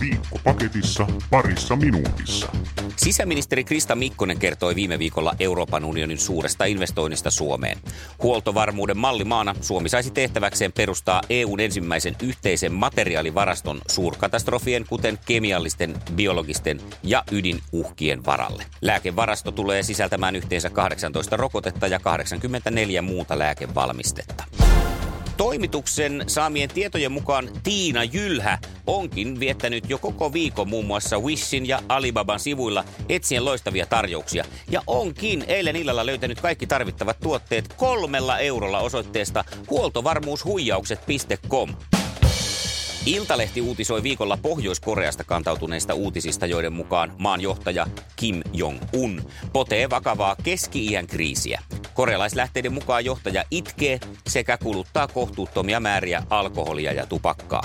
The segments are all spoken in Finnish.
Viikkopaketissa parissa minuutissa. Sisäministeri Krista Mikkonen kertoi viime viikolla Euroopan unionin suuresta investoinnista Suomeen. Huoltovarmuuden mallimaana Suomi saisi tehtäväkseen perustaa EUn ensimmäisen yhteisen materiaalivaraston suurkatastrofien, kuten kemiallisten, biologisten ja ydinuhkien varalle. Lääkevarasto tulee sisältämään yhteensä 18 rokotetta ja 84 muuta lääkevalmistetta. Toimituksen saamien tietojen mukaan Tiina Jylhä onkin viettänyt jo koko viikon muun muassa Wishin ja Alibaban sivuilla etsien loistavia tarjouksia. Ja onkin eilen illalla löytänyt kaikki tarvittavat tuotteet kolmella eurolla osoitteesta huoltovarmuushuijaukset.com. Iltalehti uutisoi viikolla Pohjois-Koreasta kantautuneista uutisista, joiden mukaan maan johtaja Kim Jong-un potee vakavaa keski-iän kriisiä. Korealaislähteiden mukaan johtaja itkee sekä kuluttaa kohtuuttomia määriä alkoholia ja tupakkaa.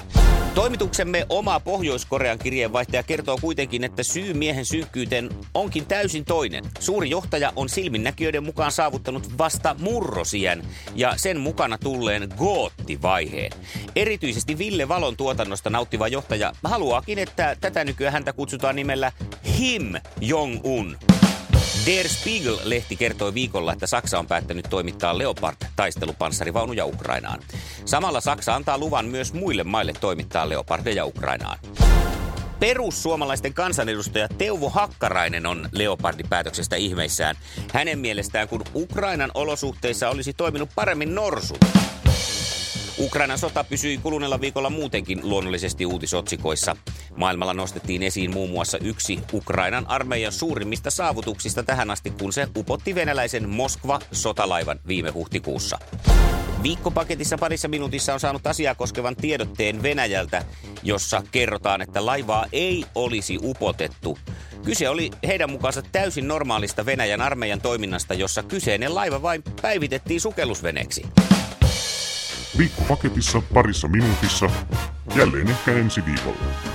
Toimituksemme oma Pohjois-Korean kirjeenvaihtaja kertoo kuitenkin, että syy miehen synkkyyteen onkin täysin toinen. Suuri johtaja on silminnäkijöiden mukaan saavuttanut vasta murrosien ja sen mukana tulleen goottivaiheen. Erityisesti Ville Valon tuotannosta nauttiva johtaja haluaakin, että tätä nykyään häntä kutsutaan nimellä Him Jong-un. Der Spiegel-lehti kertoi viikolla, että Saksa on päättänyt toimittaa Leopard-taistelupanssarivaunuja Ukrainaan. Samalla Saksa antaa luvan myös muille maille toimittaa Leopardeja Ukrainaan. Perussuomalaisten kansanedustaja Teuvo Hakkarainen on Leopardipäätöksestä ihmeissään. Hänen mielestään, kun Ukrainan olosuhteissa olisi toiminut paremmin norsut. Ukrainan sota pysyi kuluneella viikolla muutenkin luonnollisesti uutisotsikoissa. Maailmalla nostettiin esiin muun muassa yksi Ukrainan armeijan suurimmista saavutuksista tähän asti, kun se upotti venäläisen Moskva-sotalaivan viime huhtikuussa. Viikkopaketissa parissa minuutissa on saanut asiaa koskevan tiedotteen Venäjältä, jossa kerrotaan, että laivaa ei olisi upotettu. Kyse oli heidän mukaansa täysin normaalista Venäjän armeijan toiminnasta, jossa kyseinen laiva vain päivitettiin sukellusveneeksi. Viikkopaketissa parissa minuutissa. Jälleen ehkä ensi viikolla.